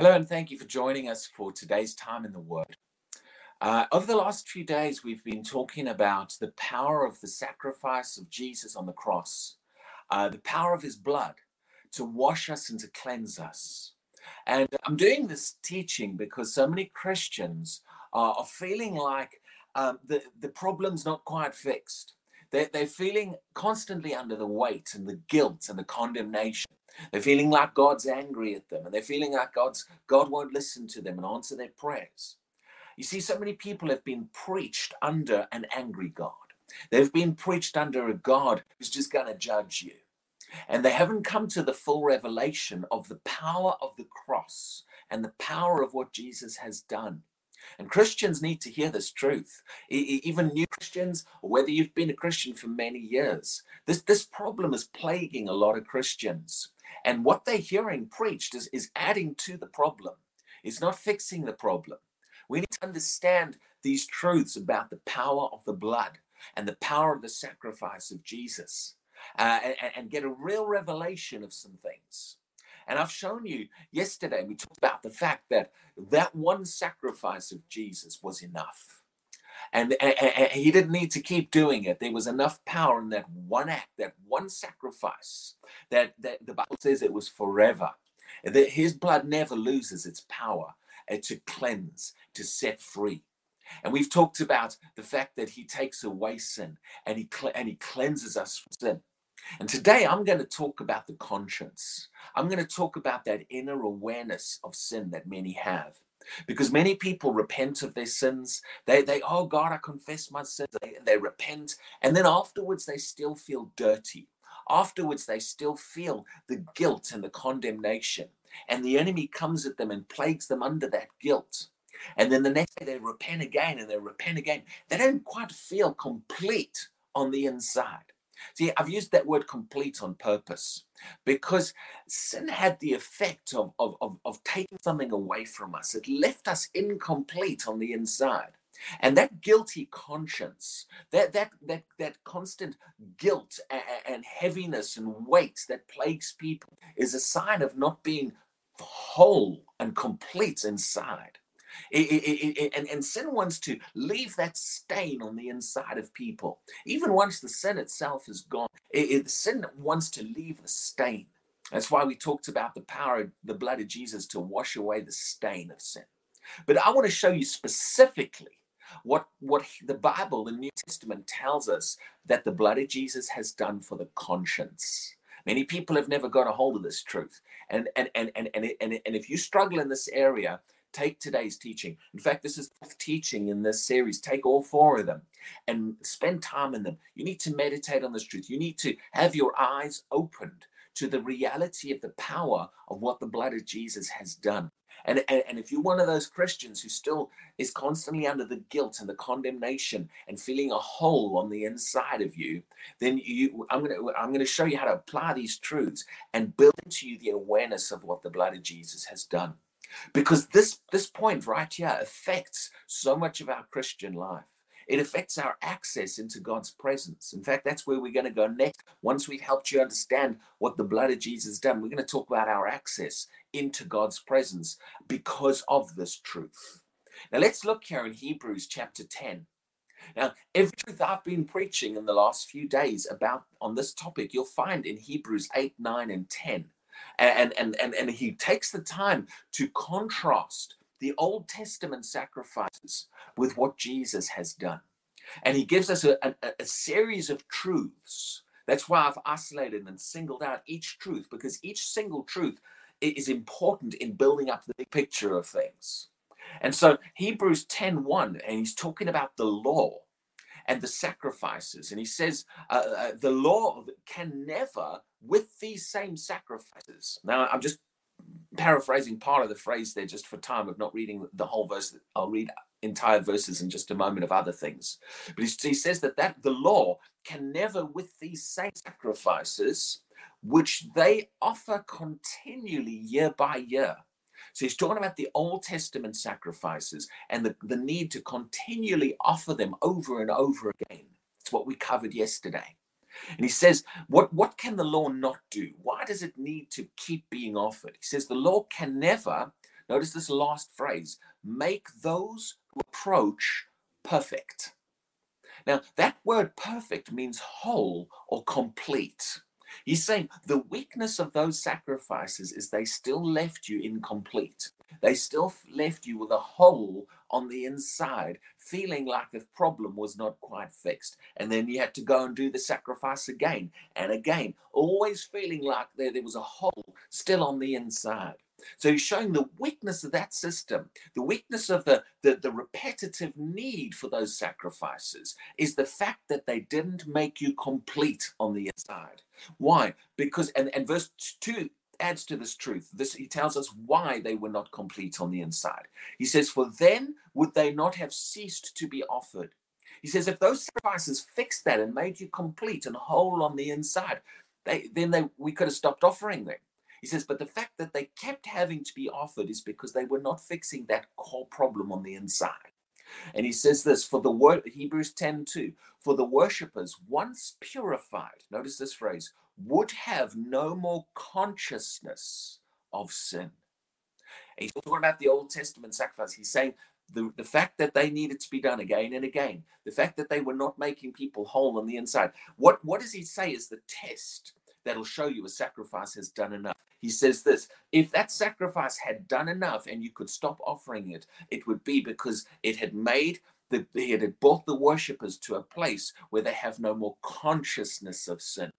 Hello, and thank you for joining us for today's time in the Word. Uh, over the last few days, we've been talking about the power of the sacrifice of Jesus on the cross, uh, the power of his blood to wash us and to cleanse us. And I'm doing this teaching because so many Christians are, are feeling like um, the, the problem's not quite fixed. They're, they're feeling constantly under the weight and the guilt and the condemnation. They're feeling like God's angry at them and they're feeling like God's God won't listen to them and answer their prayers. You see, so many people have been preached under an angry God. They've been preached under a God who's just going to judge you. And they haven't come to the full revelation of the power of the cross and the power of what Jesus has done. And Christians need to hear this truth. Even new Christians, or whether you've been a Christian for many years, this, this problem is plaguing a lot of Christians. And what they're hearing preached is, is adding to the problem, it's not fixing the problem. We need to understand these truths about the power of the blood and the power of the sacrifice of Jesus uh, and, and get a real revelation of some things. And I've shown you yesterday, we talked about the fact that that one sacrifice of Jesus was enough. And, and, and, he didn't need to keep doing it. There was enough power in that one act, that one sacrifice, that, that the Bible says it was forever. That his blood never loses its power uh, to cleanse, to set free. And we've talked about the fact that he takes away sin and he, and he cleanses us from sin. And today I'm going to talk about the conscience. I'm going to talk about that inner awareness of sin that many have. Because many people repent of their sins. They, they oh God, I confess my sins. They, they repent. And then afterwards, they still feel dirty. Afterwards, they still feel the guilt and the condemnation. And the enemy comes at them and plagues them under that guilt. And then the next day, they repent again and they repent again. They don't quite feel complete on the inside. See, I've used that word complete on purpose because sin had the effect of, of, of, of, taking something away from us. It left us incomplete on the inside. And that guilty conscience, that that that that constant guilt and, and heaviness and weight that plagues people is a sign of not being whole and complete inside. It, it, it, and, and sin wants to leave that stain on the inside of people. Even once the sin itself is gone, sin wants to leave the stain. That's why we talked about the power of the blood of Jesus to wash away the stain of sin. But I want to show you specifically what, what the Bible, the New Testament, tells us that the blood of Jesus has done for the conscience. Many people have never got a hold of this truth. And, and, and, and, and, and, and if you struggle in this area, Take today's teaching. In fact, this is teaching in this series. Take all four of them and spend time in them. You need to meditate on this truth. You need to have your eyes opened to the reality of the power of what the blood of Jesus has done. And, and, and, if you're one of those Christians who still is constantly under the guilt and the condemnation and feeling a hole on the inside of you, then you I'm gonna I'm gonna show you how to apply these truths and build into you the awareness of what the blood of Jesus has done because this this point right here affects so much of our christian life. It affects our access into god's presence. In fact that's where we're going to go next. Once we've helped you understand what the blood of jesus done we're going to talk about our access into god's presence because of this truth. Now let's look here in hebrews chapter 10 now, every truth I've been preaching in the last few days about on this topic, you'll find in Hebrews 8, 9, and 10 and, and, and, and he takes the time to contrast the Old Testament sacrifices with what Jesus has done. And he gives us a, a, a series of truths. That's why I've isolated and singled out each truth, because each single truth is important in building up the big picture of things. And so Hebrews 10 1, and he's talking about the law and the sacrifices. And he says uh, uh, the law can never, with these same sacrifices. Now, I'm just paraphrasing part of the phrase there just for time of not reading the whole verse. I'll read entire verses in just a moment of other things. But he, he says that, that the law can never, with these same sacrifices, which they offer continually year by year, so he's talking about the Old Testament sacrifices and the, the need to continually offer them over and over again. It's what we covered yesterday. And he says, what, what can the law not do? Why does it need to keep being offered? He says, the law can never, Notice this last phrase make those who approach perfect. Now, that word perfect means whole or complete. He's saying the weakness of those sacrifices is they still left you incomplete. They still left you with a hole on the inside, feeling like the problem was not quite fixed. And then you had to go and do the sacrifice again and again, always feeling like there, there was a hole still on the inside. So he's showing the weakness of that system, the weakness of the, the, the, repetitive need for those sacrifices is the fact that they didn't make you complete on the inside. Why? Because, and, and verse 2 adds to this truth. This he tells us why they were not complete on the inside. He says, For then would they not have ceased to be offered. He says, if those sacrifices fixed that and made you complete and whole on the inside, they, then they, we could have stopped offering them. He says, but the fact that they kept having to be offered is because they were not fixing that core problem on the inside. And he says this for the word Hebrews 10 2 for the worshippers once purified, notice this phrase, would have no more consciousness of sin. And he's talking about the Old Testament sacrifice. He's saying the, the fact that they needed to be done again and again, the fact that they were not making people whole on the inside. What, what does he say is the test that'll show you a sacrifice has done enough? He says this if that sacrifice had done enough and you could stop offering it, it would be because it had made the, it had brought the worshippers to a place where they have no more consciousness of sin.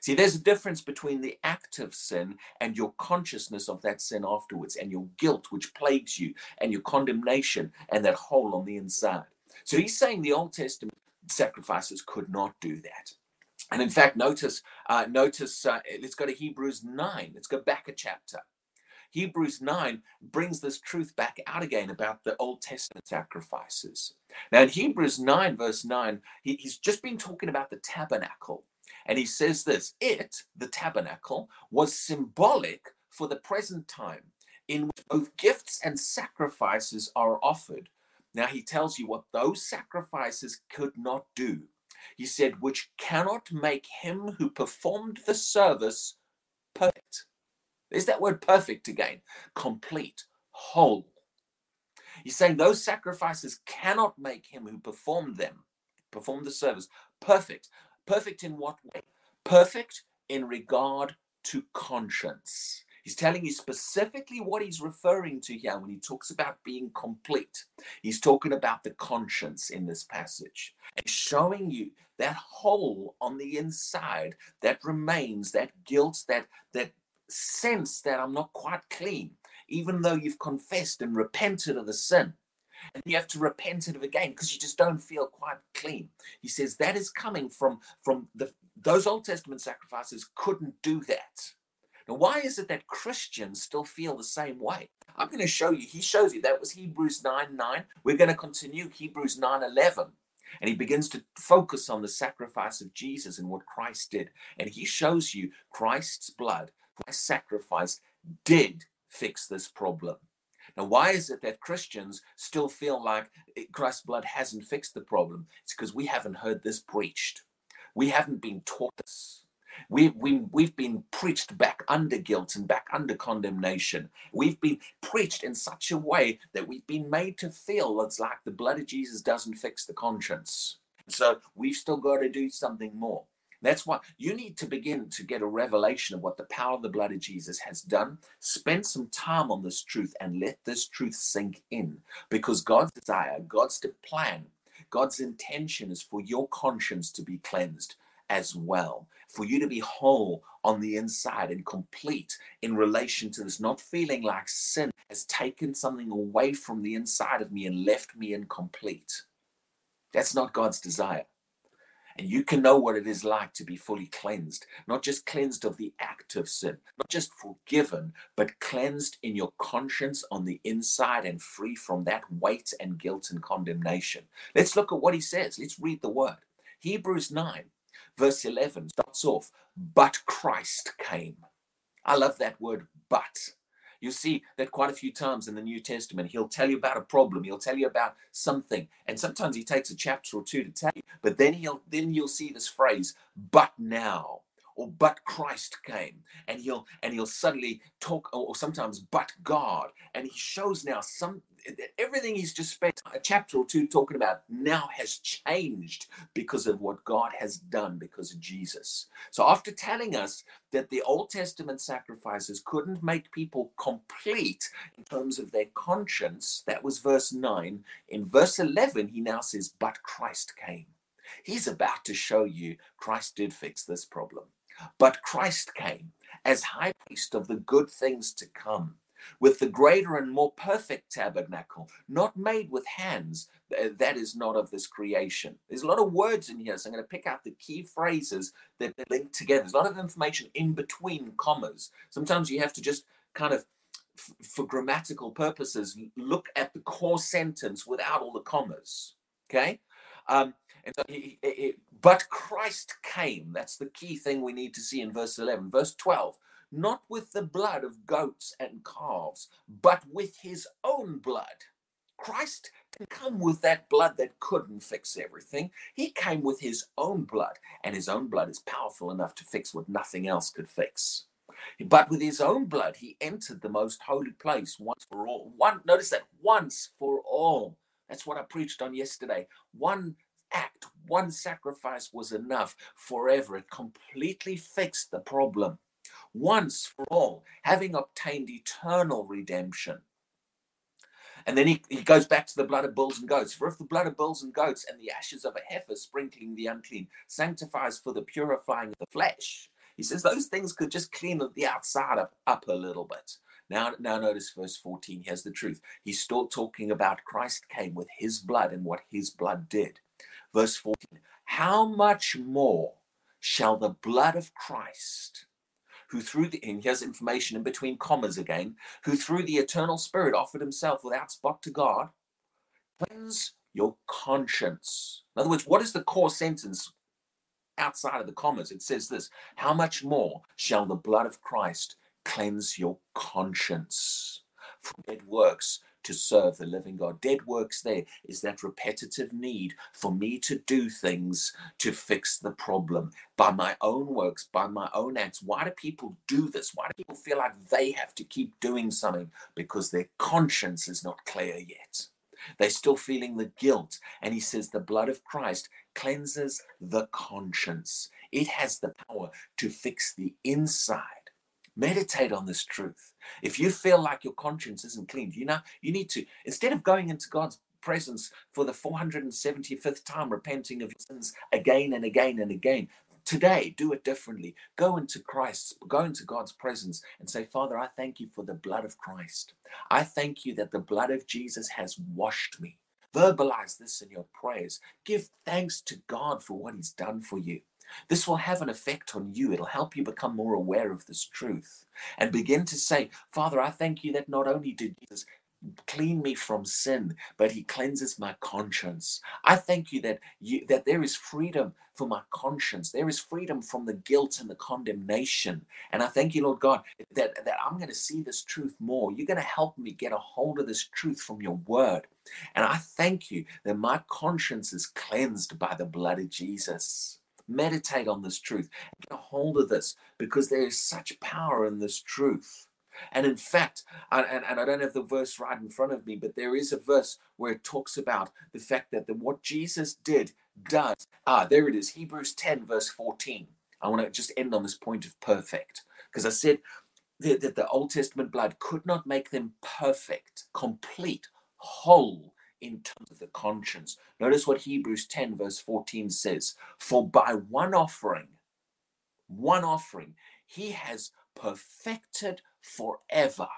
See, there's a difference between the act of sin and your consciousness of that sin afterwards, and your guilt, which plagues you, and your condemnation, and that hole on the inside. So he's saying the Old Testament sacrifices could not do that. And in fact, notice, uh, notice, uh, let's go to Hebrews 9. Let's go back a chapter. Hebrews 9 brings this truth back out again about the Old Testament sacrifices. Now, in Hebrews 9, verse 9, he, he's just been talking about the tabernacle. And he says this it, the tabernacle, was symbolic for the present time in which both gifts and sacrifices are offered. Now, he tells you what those sacrifices could not do he said, which cannot make him who performed the service perfect. There's that word perfect again complete, whole. He's saying those sacrifices cannot make him who performed them, performed the service, perfect. Perfect in what way? Perfect in regard to conscience. He's telling you specifically what he's referring to here when he talks about being complete. He's talking about the conscience in this passage and showing you that hole on the inside that remains, that guilt, that that sense that I'm not quite clean, even though you've confessed and repented of the sin. And you have to repent of it again because you just don't feel quite clean. He says that is coming from from the those Old Testament sacrifices couldn't do that. Now, why is it that Christians still feel the same way? I'm going to show you. He shows you that was Hebrews 9 9. We're going to continue Hebrews 9 11. And he begins to focus on the sacrifice of Jesus and what Christ did. And he shows you Christ's blood, Christ's sacrifice did fix this problem. Now, why is it that Christians still feel like Christ's blood hasn't fixed the problem? It's because we haven't heard this preached. We haven't been taught this. We, we, we've been preached back under guilt and back under condemnation. We've been preached in such a way that we've been made to feel it's like the blood of Jesus doesn't fix the conscience. So we've still got to do something more. That's why you need to begin to get a revelation of what the power of the blood of Jesus has done. Spend some time on this truth and let this truth sink in because God's desire, God's plan, God's intention is for your conscience to be cleansed as well for you to be whole on the inside and complete in relation to this, not feeling like sin has taken something away from the inside of me and left me incomplete. That's not God's desire. And you can know what it is like to be fully cleansed, not just cleansed of the act of sin, not just forgiven, but cleansed in your conscience on the inside and free from that weight and guilt and condemnation. Let's look at what he says. Let's read the word. Hebrews 9, verse 11 starts off, but Christ came. I love that word, but. You see that quite a few times in the New Testament. He'll tell you about a problem. He'll tell you about something, and sometimes he takes a chapter or two to tell you. But then he'll then you'll see this phrase, "but now," or but Christ came, and he'll and he'll suddenly talk, or, or sometimes but God, and he shows now some everything he's just spent a chapter or two talking about now has changed because of what God has done because of Jesus. So after telling us that the Old Testament sacrifices couldn't make people complete in terms of their conscience, that was verse 9. In verse 11, he now says, But Christ came. He's about to show you Christ did fix this problem. But Christ came as high priest of the good things to come with the greater and more perfect tabernacle, not made with hands, that is not of this creation. There's a lot of words in here, so I'm going to pick out the key phrases that link together. There's a lot of information in between commas. Sometimes you have to just kind of, for grammatical purposes, look at the core sentence without all the commas. Okay? Um, and so he, but Christ came. That's the key thing we need to see in verse 11. Verse 12 not with the blood of goats and calves, but with his own blood. Christ didn't come with that blood that couldn't fix everything. He came with his own blood, and his own blood is powerful enough to fix what nothing else could fix. But with his own blood, he entered the most holy place once for all. One, notice that once for all. That's what I preached on yesterday. One act, one sacrifice was enough forever. It completely fixed the problem once for all, having obtained eternal redemption. And then he, he goes back to the blood of bulls and goats. For if the blood of bulls and goats and the ashes of a heifer sprinkling the unclean sanctifies for the purifying of the flesh, he says those things could just clean the outside up, up a little bit. Now, now notice verse 14. Here's the truth. He's still talking about Christ came with his blood and what his blood did. Verse 14. How much more shall the blood of Christ, who through the, and here's information in between commas again, who through the eternal spirit offered himself without spot to God, cleanse your conscience. In other words, what is the core sentence outside of the commas? It says this How much more shall the blood of Christ cleanse your conscience from dead works to serve the living God. Dead works there is that repetitive need for me to do things to fix the problem by my own works, by my own acts. Why do people do this? Why do people feel like they have to keep doing something? Because their conscience is not clear yet. They're still feeling the guilt. And he says the blood of Christ cleanses the conscience. It has the power to fix the inside Meditate on this truth. If you feel like your conscience isn't clean, you know, you need to, instead of going into God's presence for the 475th time, repenting of sins again and again and again, today do it differently. Go into Christ, go into God's presence and say, Father, I thank you for the blood of Christ. I thank you that the blood of Jesus has washed me. Verbalize this in your prayers. Give thanks to God for what He's done for you. This will have an effect on you. It'll help you become more aware of this truth and begin to say, Father, I thank you that not only did Jesus clean me from sin but he cleanses my conscience. I thank you that you that there is freedom for my conscience. There is freedom from the guilt and the condemnation. And i thank you lord god that that i'm going to see this truth more. You're going to help me get a hold of this truth from your word. And i thank you that my conscience is cleansed by the blood of jesus Meditate on this truth. Get a hold of this because there is such power in this truth. And in fact, and, and I don't have the verse right in front of me, but there is a verse where it talks about the fact that the, what Jesus did does. Ah, there it is, Hebrews 10, verse 14. I want to just end on this point of perfect because I said that the Old Testament blood could not make them perfect, complete, whole, in terms of the conscience. Notice what Hebrews 10, verse 14 says For by one offering, one offering, he has perfected forever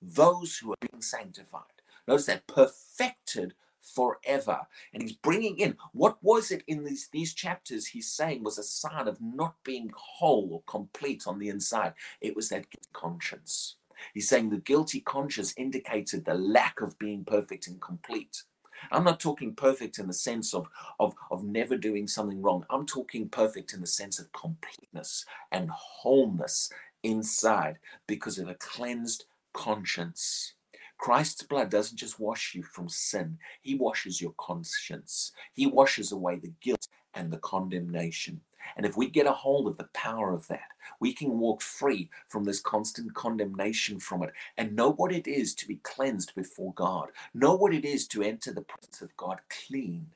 those who are being sanctified. Notice that perfected forever. And he's bringing in what was it in these, these chapters he's saying was a sign of not being whole or complete on the inside. It was that conscience. He's saying the guilty conscience indicated the lack of being perfect and complete. I'm not talking perfect in the sense of, of, of never doing something wrong. I'm talking perfect in the sense of completeness and wholeness inside because of a cleansed conscience. Christ's blood doesn't just wash you from sin, He washes your conscience. He washes away the guilt and the condemnation. And if we get a hold of the power of that, we can walk free from this constant condemnation from it and know what it is to be cleansed before God, know what it is to enter the presence of God clean.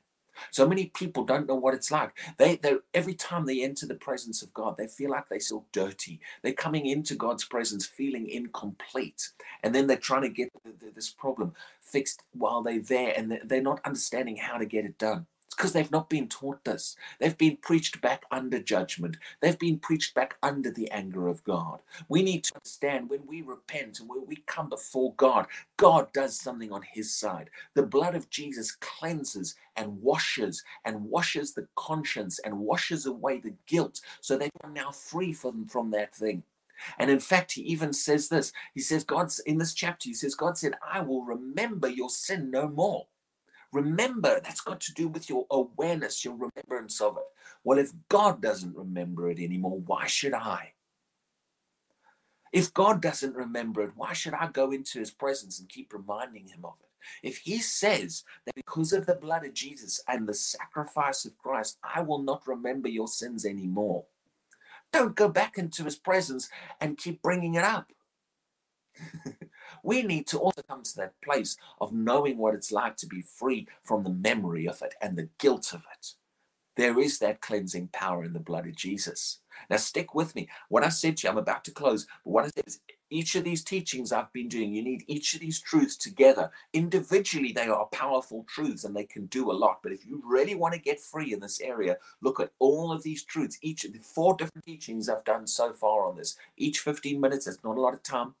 So many people don't know what it's like. They, they every time they enter the presence of God, they feel like they feel dirty. They're coming into God's presence feeling incomplete, and then they're trying to get this problem fixed while they're there, and they're not understanding how to get it done. It's because they've not been taught this. They've been preached back under judgment. They've been preached back under the anger of God. We need to understand when we repent and when we come before God, God does something on his side. The blood of Jesus cleanses and washes and washes the conscience and washes away the guilt so they are now free from, from that thing. And in fact, he even says this. He says, God's in this chapter, he says, God said, I will remember your sin no more. Remember, that's got to do with your awareness, your remembrance of it. Well, if God doesn't remember it anymore, why should I? If God doesn't remember it, why should I go into his presence and keep reminding him of it? If he says that because of the blood of Jesus and the sacrifice of Christ, I will not remember your sins anymore, don't go back into his presence and keep bringing it up. we need to also come to that place of knowing what it's like to be free from the memory of it and the guilt of it. There is that cleansing power in the blood of Jesus. Now, stick with me. What I said to you, I'm about to close, but what I said is each of these teachings I've been doing, you need each of these truths together. Individually, they are powerful truths and they can do a lot. But if you really want to get free in this area, look at all of these truths. Each of the four different teachings I've done so far on this, each 15 minutes, that's not a lot of time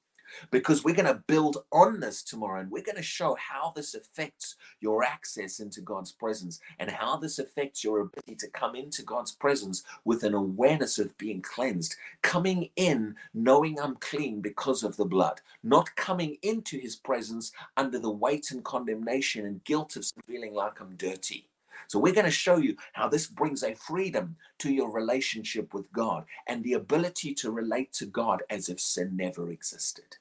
because we're going to build on this tomorrow and we're going to show how this affects your access into God's presence and how this affects your ability to come into God's presence with an awareness of being cleansed, coming in knowing I'm clean because of the blood, not coming into his presence under the weight and condemnation and guilt of feeling like I'm dirty. So, we're going to show you how this brings a freedom to your relationship with God and the ability to relate to God as if sin never existed.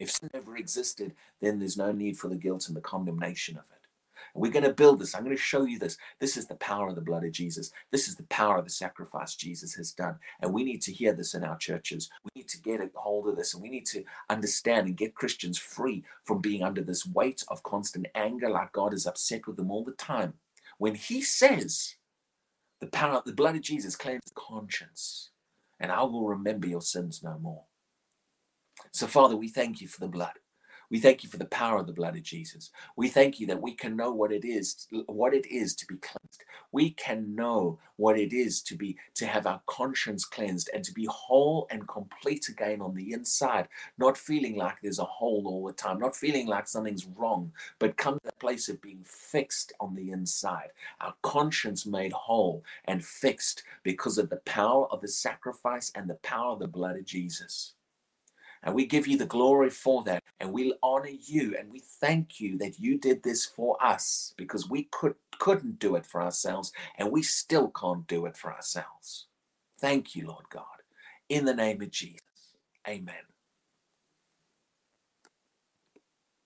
If sin never existed, then there's no need for the guilt and the condemnation of it. And we're going to build this. I'm going to show you this. This is the power of the blood of Jesus. This is the power of the sacrifice Jesus has done. And we need to hear this in our churches. We need to get a hold of this and we need to understand and get Christians free from being under this weight of constant anger, like God is upset with them all the time. When He says, the power of the blood of Jesus cleanses conscience, and I will remember your sins no more. So, Father, we thank you for the blood. We thank you for the power of the blood of Jesus. We thank you that we can know what it is, what it is to be cleansed. We can know what it is to be to have our conscience cleansed and to be whole and complete again on the inside, not feeling like there's a hole all the time, not feeling like something's wrong, but come to the place of being fixed on the inside. Our conscience made whole and fixed because of the power of the sacrifice and the power of the blood of Jesus. And we give you the glory for that. And we honor you and we thank you that you did this for us because we could, couldn't do it for ourselves and we still can't do it for ourselves. Thank you, Lord God. In the name of Jesus. Amen.